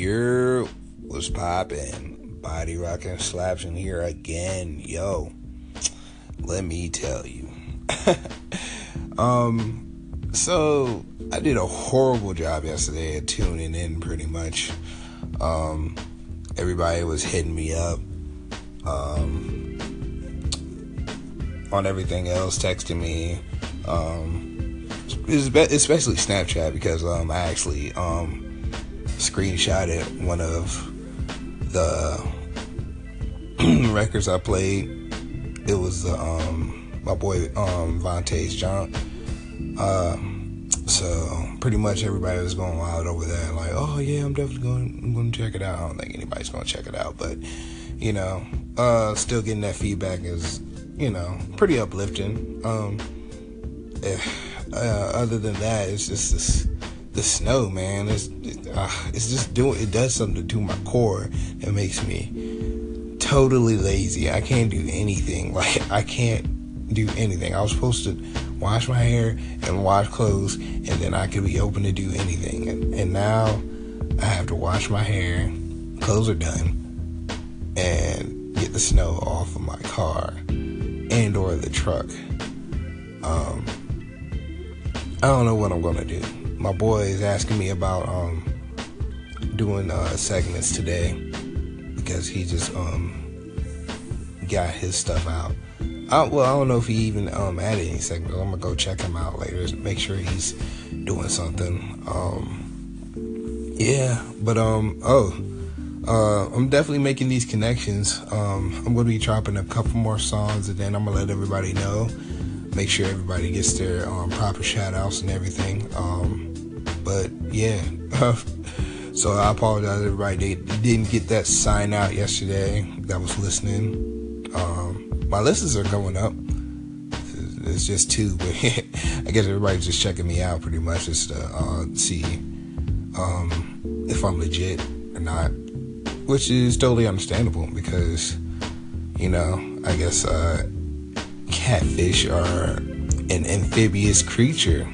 Your was popping. Body rocking slaps in here again. Yo, let me tell you. um, so I did a horrible job yesterday at tuning in pretty much. Um, everybody was hitting me up. Um, on everything else, texting me. Um, especially Snapchat because um, I actually um, screenshotted one of the records I played. It was um, my boy um, Vontae's jump. Uh, so pretty much everybody was going wild over there, like, oh yeah, I'm definitely going, I'm going to check it out. I don't think anybody's going to check it out, but you know, uh, still getting that feedback is, you know, pretty uplifting. Um, if, uh, other than that, it's just this, the snow, man. It's it, uh, it's just doing it does something to my core. It makes me totally lazy. I can't do anything. Like I can't do anything. I was supposed to wash my hair and wash clothes, and then I could be open to do anything. And, and now I have to wash my hair. Clothes are done, and get the snow off of my car and or the truck. Um, I don't know what I'm gonna do. My boy is asking me about um, doing uh, segments today because he just um, got his stuff out. I, well, I don't know if he even um, added any segments. I'm gonna go check him out later, make sure he's doing something. Um, yeah, but um, oh, uh, I'm definitely making these connections. Um, I'm gonna be dropping a couple more songs, and then I'm gonna let everybody know. Make sure everybody gets their um, proper shout outs and everything. Um, but yeah, so I apologize, everybody. They didn't get that sign out yesterday that was listening. Um, my listens are going up. It's just two, but I guess everybody's just checking me out pretty much just to uh, see um, if I'm legit or not, which is totally understandable because, you know, I guess uh, catfish are an amphibious creature,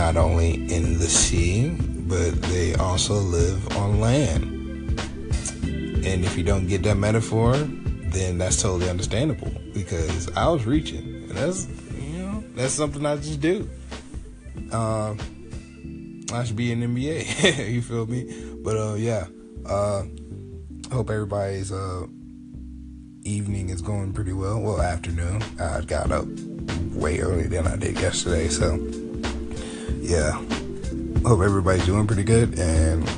not only in the sea, but they also live on land. And if you don't get that metaphor, then that's totally understandable because I was reaching. And that's you know that's something I just do. Uh, I should be in NBA. you feel me? But uh, yeah. Uh, hope everybody's uh evening is going pretty well. Well, afternoon. I got up way earlier than I did yesterday, so yeah. Hope everybody's doing pretty good and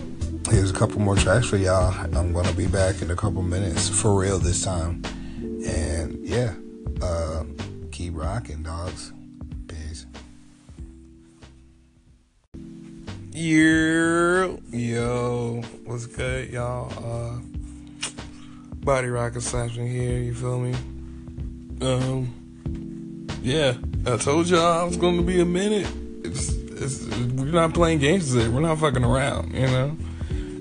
here's a couple more tracks for y'all. I'm gonna be back in a couple minutes for real this time. And yeah, uh, keep rocking, dogs. Peace. Yo, yo, what's good, y'all? Uh, body rocker slashing here. You feel me? Um, yeah, I told y'all I was gonna be a minute. It's, we're not playing games today. We're not fucking around, you know.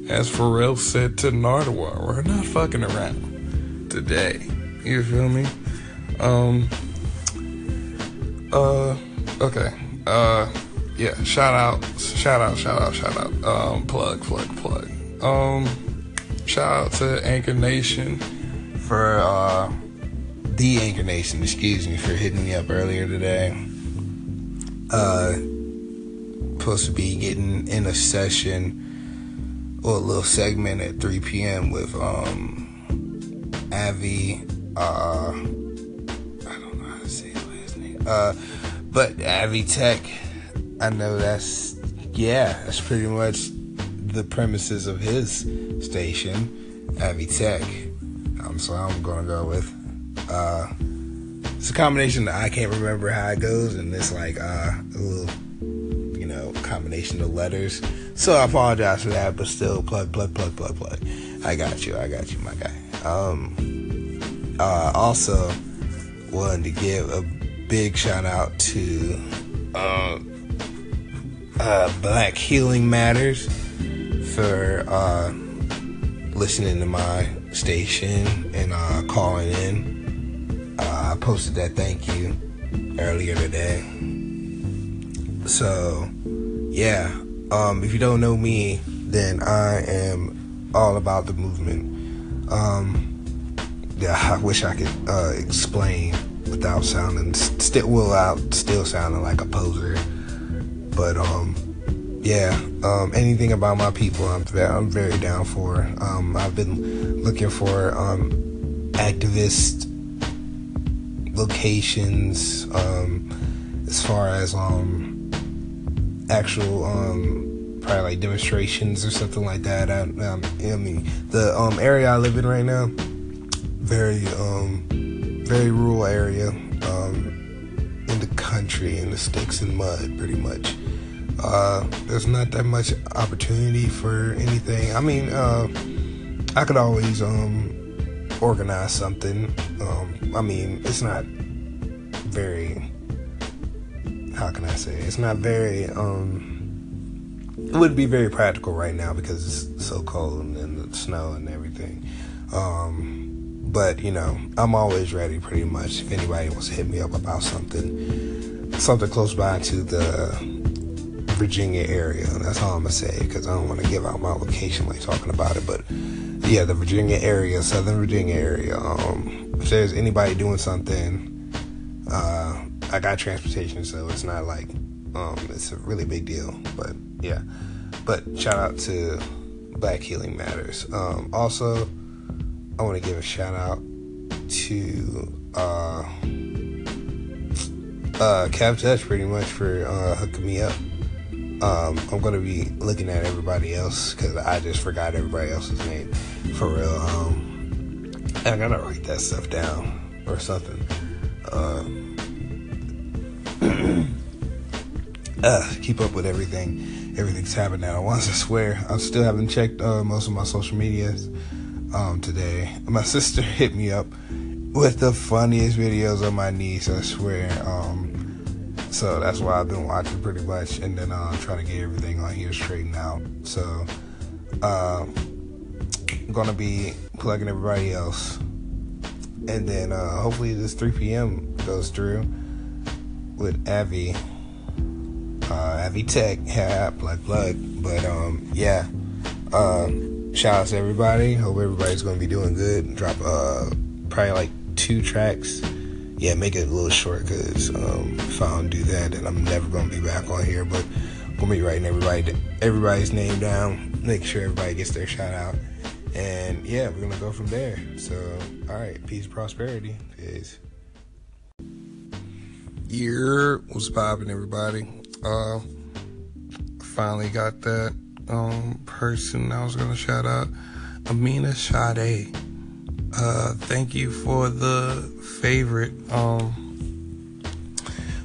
As Pharrell said to Nardwuar, we're not fucking around today. You feel me? Um. Uh. Okay. Uh. Yeah. Shout out. Shout out. Shout out. Shout out. Um. Plug. Plug. Plug. Um. Shout out to Anchor Nation for uh. The Anchor Nation. Excuse me for hitting me up earlier today. Uh. Supposed to be getting in a session or a little segment at 3 p.m. with um Avi uh I don't know how to say his last name. Uh but Avi Tech, I know that's yeah, that's pretty much the premises of his station, Avi Tech. Um so I'm gonna go with uh it's a combination that I can't remember how it goes and it's like uh a little combination of letters so I apologize for that, but still, plug, plug, plug, plug, plug. I got you, I got you, my guy. Um, uh, also wanted to give a big shout out to uh, uh, Black Healing Matters for uh, listening to my station and uh, calling in. Uh, I posted that thank you earlier today. So, yeah, Um, if you don't know me, then I am all about the movement. Um, yeah, I wish I could uh, explain without sounding still well out still sounding like a poser. But um, yeah, um, anything about my people, I'm very, I'm very down for. Um, I've been looking for um, activist locations um, as far as um, actual um, probably like demonstrations or something like that. I, um, I mean, the um, area I live in right now, very um, very rural area um, in the country, in the sticks and mud, pretty much. Uh, there's not that much opportunity for anything. I mean, uh, I could always um, organize something. Um, I mean, it's not very. How can I say? It's not very. Um, it would be very practical right now because it's so cold and the snow and everything. Um, but you know, I'm always ready, pretty much. If anybody wants to hit me up about something, something close by to the Virginia area. That's all I'm gonna say because I don't want to give out my location like talking about it. But yeah, the Virginia area, Southern Virginia area. Um, if there's anybody doing something, uh, I got transportation, so it's not like um, it's a really big deal. But yeah, but shout out to Black Healing Matters. Um, also, I want to give a shout out to uh, uh, Cap Touch pretty much for uh, hooking me up. Um, I'm gonna be looking at everybody else because I just forgot everybody else's name for real. Um, I gotta write that stuff down or something. Uh, uh, keep up with everything. Everything's happening at once. I swear. I still haven't checked uh, most of my social medias um, today. My sister hit me up with the funniest videos of my niece. I swear. Um, so that's why I've been watching pretty much, and then uh, trying to get everything on here straightened out. So uh, I'm gonna be plugging everybody else, and then uh, hopefully this 3 p.m. goes through with Avi, uh, Avi Tech, yeah, plug plug. But um, yeah, uh, shout out to everybody. Hope everybody's gonna be doing good. Drop uh, probably like two tracks yeah, make it a little short because um, if I don't do that, then I'm never gonna be back on here. But I'm gonna be writing everybody everybody's name down, make sure everybody gets their shout out, and yeah, we're gonna go from there. So, all right, peace, prosperity, peace. Year was popping, everybody. Uh, finally got that um person I was gonna shout out, Amina Sade. Uh, thank you for the favorite. Um,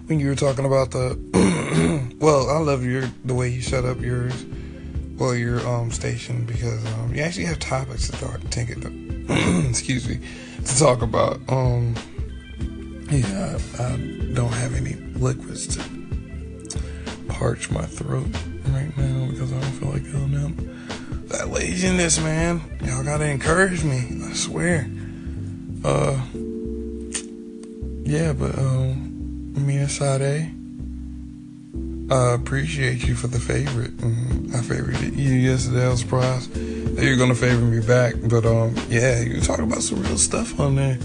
when you were talking about the, well, I love your the way you set up yours, well, your um station because um you actually have topics to talk, take it, excuse me, to talk about. Um, yeah, I, I don't have any liquids to parch my throat right now because I don't feel like going out. That laziness, man. Y'all gotta encourage me. I swear. Uh, yeah, but um, and Sade, I appreciate you for the favorite. Mm, I favored you yesterday. I was surprised that you're gonna favor me back, but um, yeah, you talk about some real stuff on there,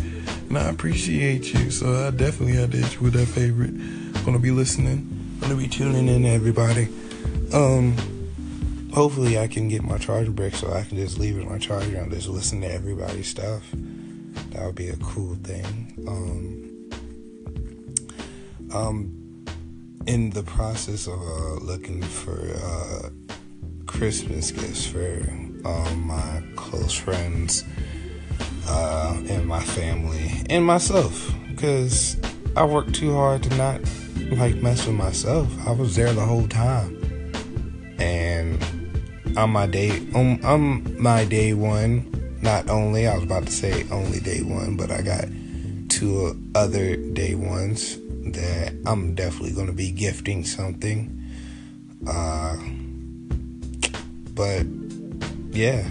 and I appreciate you. So I definitely to hit you with that favorite. Gonna be listening. Gonna be tuning in, everybody. Um, hopefully I can get my charger brick so I can just leave it on my charger and just listen to everybody's stuff. That would be a cool thing. Um, um, in the process of uh, looking for uh, Christmas gifts for um, my close friends uh, and my family and myself because I worked too hard to not like mess with myself. I was there the whole time, and on my day on, on my day one, not only I was about to say only day one, but I got two other day ones that I'm definitely to be gifting something. Uh, but yeah,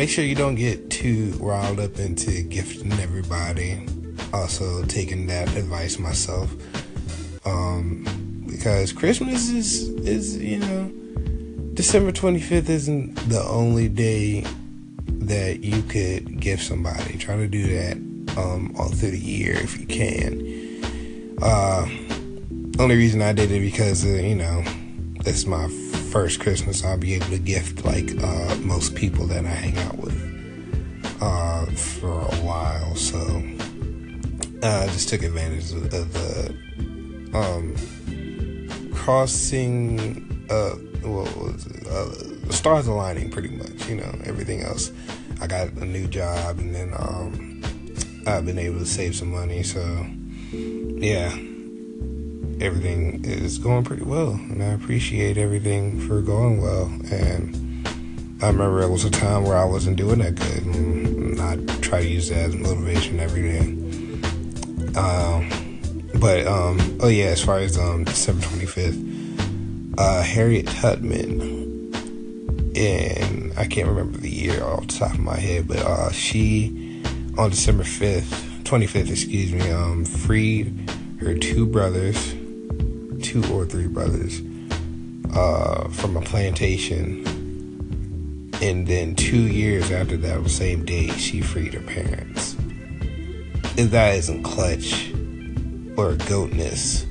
make sure you don't get too riled up into gifting everybody. Also, taking that advice myself. Um, because Christmas is is you know December 25th isn't the only day that you could give somebody. Try to do that um, all through the year if you can. Uh, only reason I did it because uh, you know it's my first Christmas. I'll be able to gift like uh, most people that I hang out with uh, for a while. So uh, I just took advantage of, of the um, crossing. Uh, what was it? Uh, the stars aligning, pretty much. You know, everything else. I got a new job, and then um, I've been able to save some money. So yeah, everything is going pretty well, and I appreciate everything for going well. And I remember it was a time where I wasn't doing that good, and I try to use that as motivation every day. Um, but um, oh yeah, as far as um, December twenty fifth, uh, Harriet Tubman, and I can't remember the year off the top of my head, but uh, she on December fifth, twenty fifth, excuse me, um, freed her two brothers two or three brothers uh, from a plantation. And then two years after that, same day, she freed her parents. If that isn't clutch or goatness,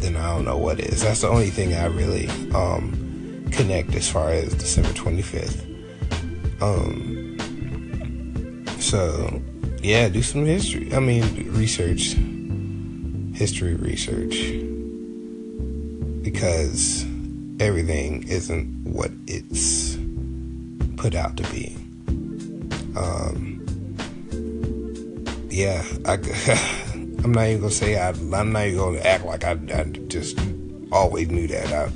then I don't know what is. That's the only thing I really um, connect as far as December 25th. Um, so, yeah, do some history. I mean, research, history research because everything isn't what it's put out to be. Um, yeah, I, I'm not even gonna say I, I'm not even gonna act like I, I just always knew that. I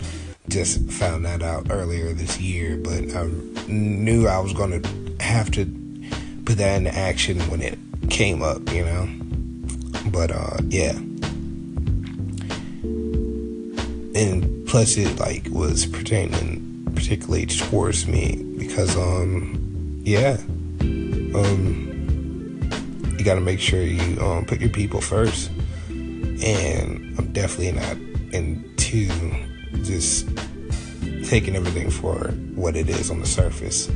just found that out earlier this year, but I knew I was gonna have to put that into action when it came up, you know. But uh, yeah and plus it like was pertaining particularly towards me because um yeah um you got to make sure you um put your people first. And I'm definitely not into just taking everything for what it is on the surface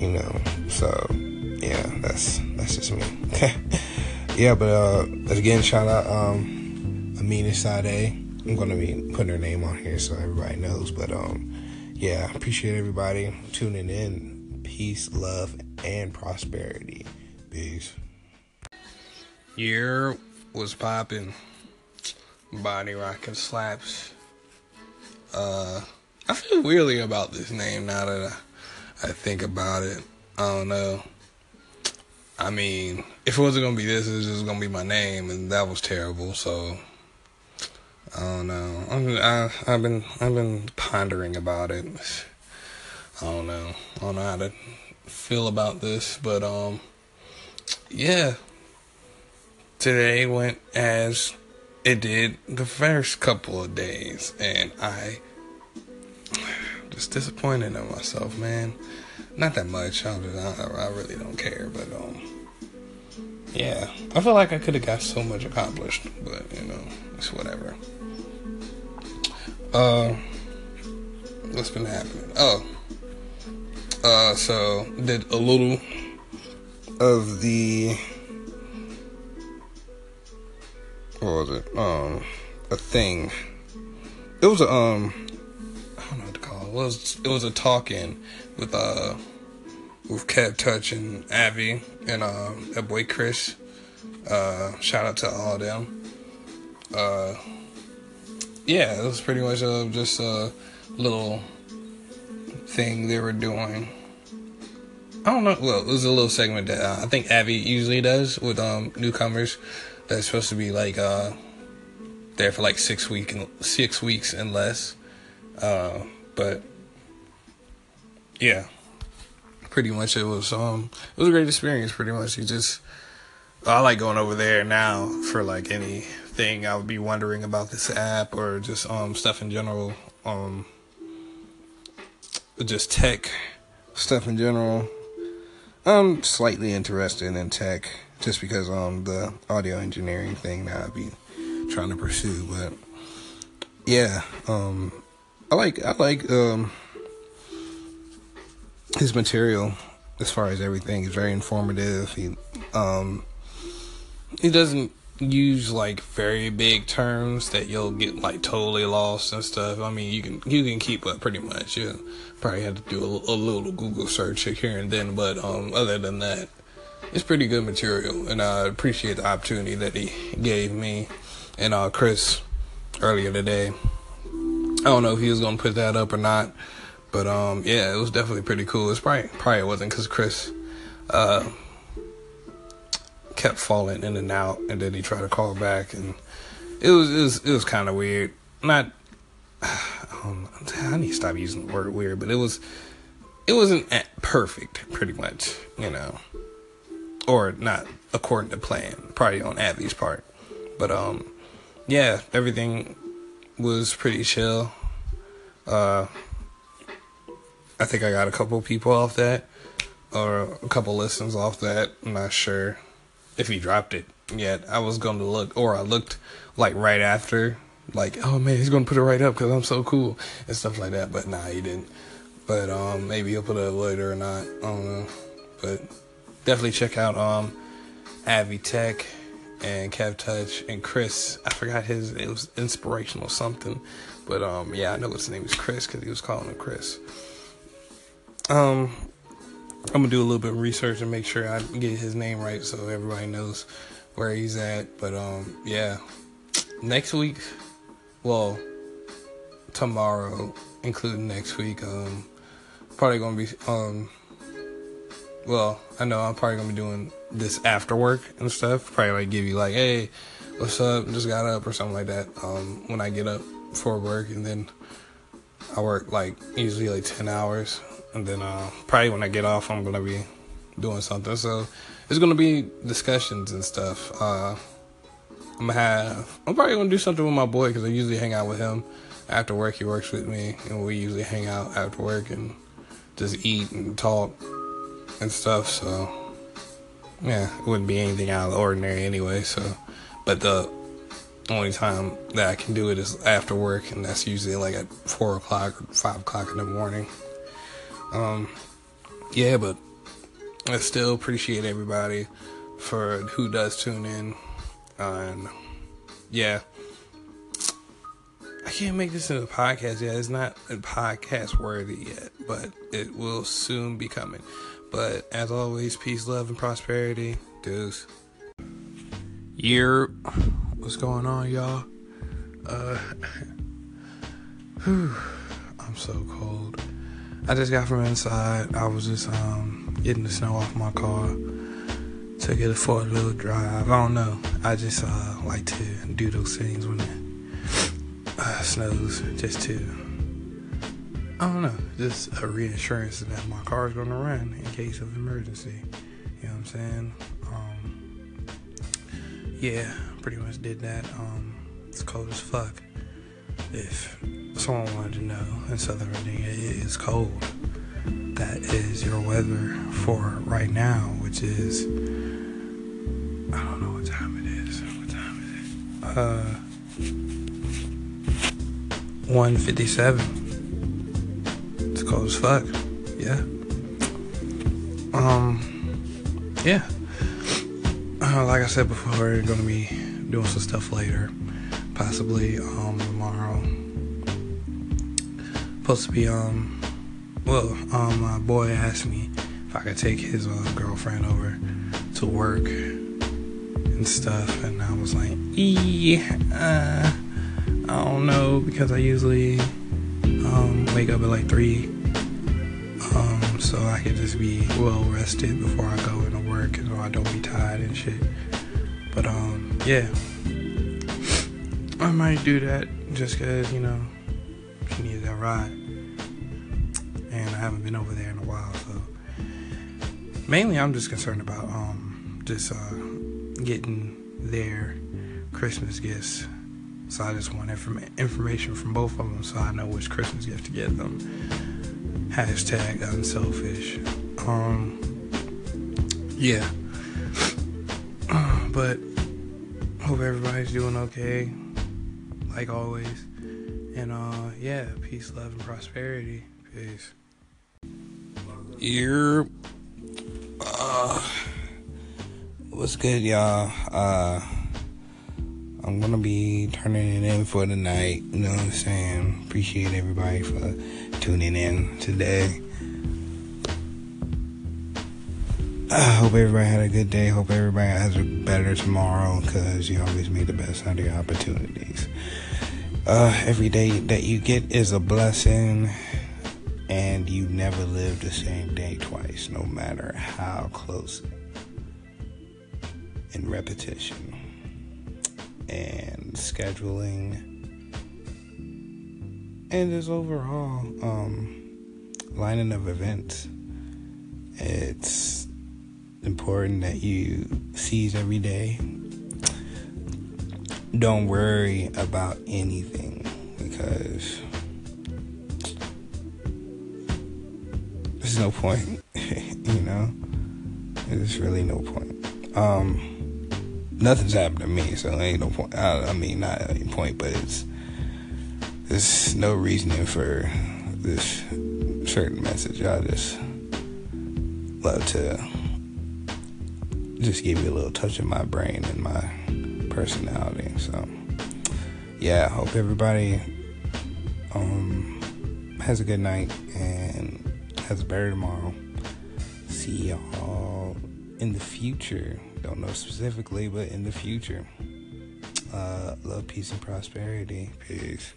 you know? So yeah that's that's just me. Yeah but uh again shout out um Amina Sade I'm gonna be putting her name on here so everybody knows. But um, yeah, appreciate everybody tuning in. Peace, love, and prosperity. Peace. Year was popping. Body rocking slaps. Uh, I feel weirdly about this name now that I, I think about it. I don't know. I mean, if it wasn't gonna be this, it was just gonna be my name, and that was terrible. So I don't know. I, I've been I've been pondering about it. I don't know. I don't know how to feel about this, but um, yeah. Today went as it did the first couple of days, and I just disappointed in myself, man. Not that much. I, just, I, I really don't care, but um, yeah. I feel like I could have got so much accomplished, but you know, it's whatever. Uh, what's been happening? Oh, uh, so did a little of the what was it? Um, a thing. It was a um, I don't know what to call it. It was it was a talking with uh with Kev Touch and Avi and uh that boy Chris. Uh, shout out to all of them. Uh yeah, it was pretty much a, just a little thing they were doing. I don't know. Well, it was a little segment that uh, I think Avi usually does with um, newcomers. That's supposed to be like uh, there for like six week and six weeks and less. Uh, but yeah, pretty much it was um it was a great experience. Pretty much, you just I like going over there now for like any thing I would be wondering about this app or just um stuff in general. Um, just tech stuff in general. I'm slightly interested in tech just because um the audio engineering thing that I'd be trying to pursue, but yeah, um, I like I like um, his material as far as everything is very informative. He um, he doesn't use like very big terms that you'll get like totally lost and stuff. I mean, you can you can keep up pretty much. You probably have to do a, a little Google search here and then, but um, other than that, it's pretty good material, and I appreciate the opportunity that he gave me and uh, Chris earlier today. I don't know if he was gonna put that up or not, but um, yeah, it was definitely pretty cool. It's probably probably wasn't because Chris uh, kept falling in and out, and then he tried to call back, and it was it was, it was kind of weird. Not um, I need to stop using the word weird, but it was it wasn't perfect, pretty much, you know, or not according to plan, probably on Avi's part, but um, yeah, everything was pretty chill. Uh, I think I got a couple people off that, or a couple listens off that. I'm not sure if he dropped it yet. I was to look, or I looked like right after, like, oh man, he's to put it right up because I'm so cool and stuff like that. But nah, he didn't. But um, maybe he'll put it up later or not. I don't know. But definitely check out um, Avi Tech and Kev Touch and Chris. I forgot his. It was inspirational something, but um, yeah, I know his name is Chris because he was calling him Chris. Um, I'm gonna do a little bit of research and make sure I get his name right so everybody knows where he's at. But um, yeah, next week, well, tomorrow, including next week, um, probably gonna be um, well, I know I'm probably gonna be doing this after work and stuff. Probably like give you like, hey, what's up? Just got up or something like that. Um, when I get up for work, and then I work like usually like ten hours, and then uh, probably when I get off, I'm gonna be doing something. So it's gonna be discussions and stuff. Uh, I'm gonna have. I'm probably gonna do something with my boy because I usually hang out with him after work. He works with me, and we usually hang out after work and just eat and talk and stuff. So yeah, it wouldn't be anything out of the ordinary anyway. So, but the only time that I can do it is after work, and that's usually like at four o'clock or five o'clock in the morning. Um, yeah, but I still appreciate everybody for who does tune in, uh, and yeah. I can't make this into a podcast yet. It's not a podcast worthy yet, but it will soon be coming. But as always, peace, love, and prosperity. Deuce. Year, what's going on, y'all? Uh, whew, I'm so cold. I just got from inside. I was just um getting the snow off my car. Took it for a little drive. I don't know. I just uh like to do those things when it uh, snows, just to I don't know, just a reassurance that my car is going to run in case of emergency. You know what I'm saying? Um, yeah, pretty much did that. Um, it's cold as fuck. If someone wanted to know, in Southern Virginia, it is cold. That is your weather for right now, which is I don't know what time it is. What time is it? Uh, one fifty-seven It's cold as fuck. Yeah. Um. Yeah. Uh, like I said before, we're gonna be doing some stuff later, possibly um tomorrow. Supposed to be um. Well, um, my boy asked me if I could take his uh, girlfriend over to work and stuff, and I was like, yeah, uh, I don't know because I usually um, wake up at like three um, so I can just be well rested before I go into work, and so I don't be tired and shit. But um, yeah, I might do that just cause you know she needs that ride, and I haven't been over there in a while. So mainly, I'm just concerned about um just uh getting their Christmas gifts. So I just want inform- information from both of them so I know which Christmas gift to get them Hashtag unselfish. Um, yeah. but hope everybody's doing okay. Like always, And uh, yeah, peace, love, and prosperity. Peace. You're. Uh, what's good, y'all? Uh, I'm gonna be turning it in for the night. You know what I'm saying? Appreciate everybody for tuning in today. I hope everybody had a good day. Hope everybody has a better tomorrow because you always make the best out of your opportunities. Uh, every day that you get is a blessing, and you never live the same day twice, no matter how close in repetition and scheduling and just overall um, lining of events. It's important that you seize every day. Don't worry about anything because there's no point, you know? There's really no point. Um, nothing's happened to me, so ain't no point. I, I mean, not any point, but it's there's no reasoning for this certain message. I just love to just give you a little touch of my brain and my personality. So, yeah, hope everybody um, has a good night and has a better tomorrow. See y'all in the future. Don't know specifically, but in the future. Uh, love, peace, and prosperity. Peace.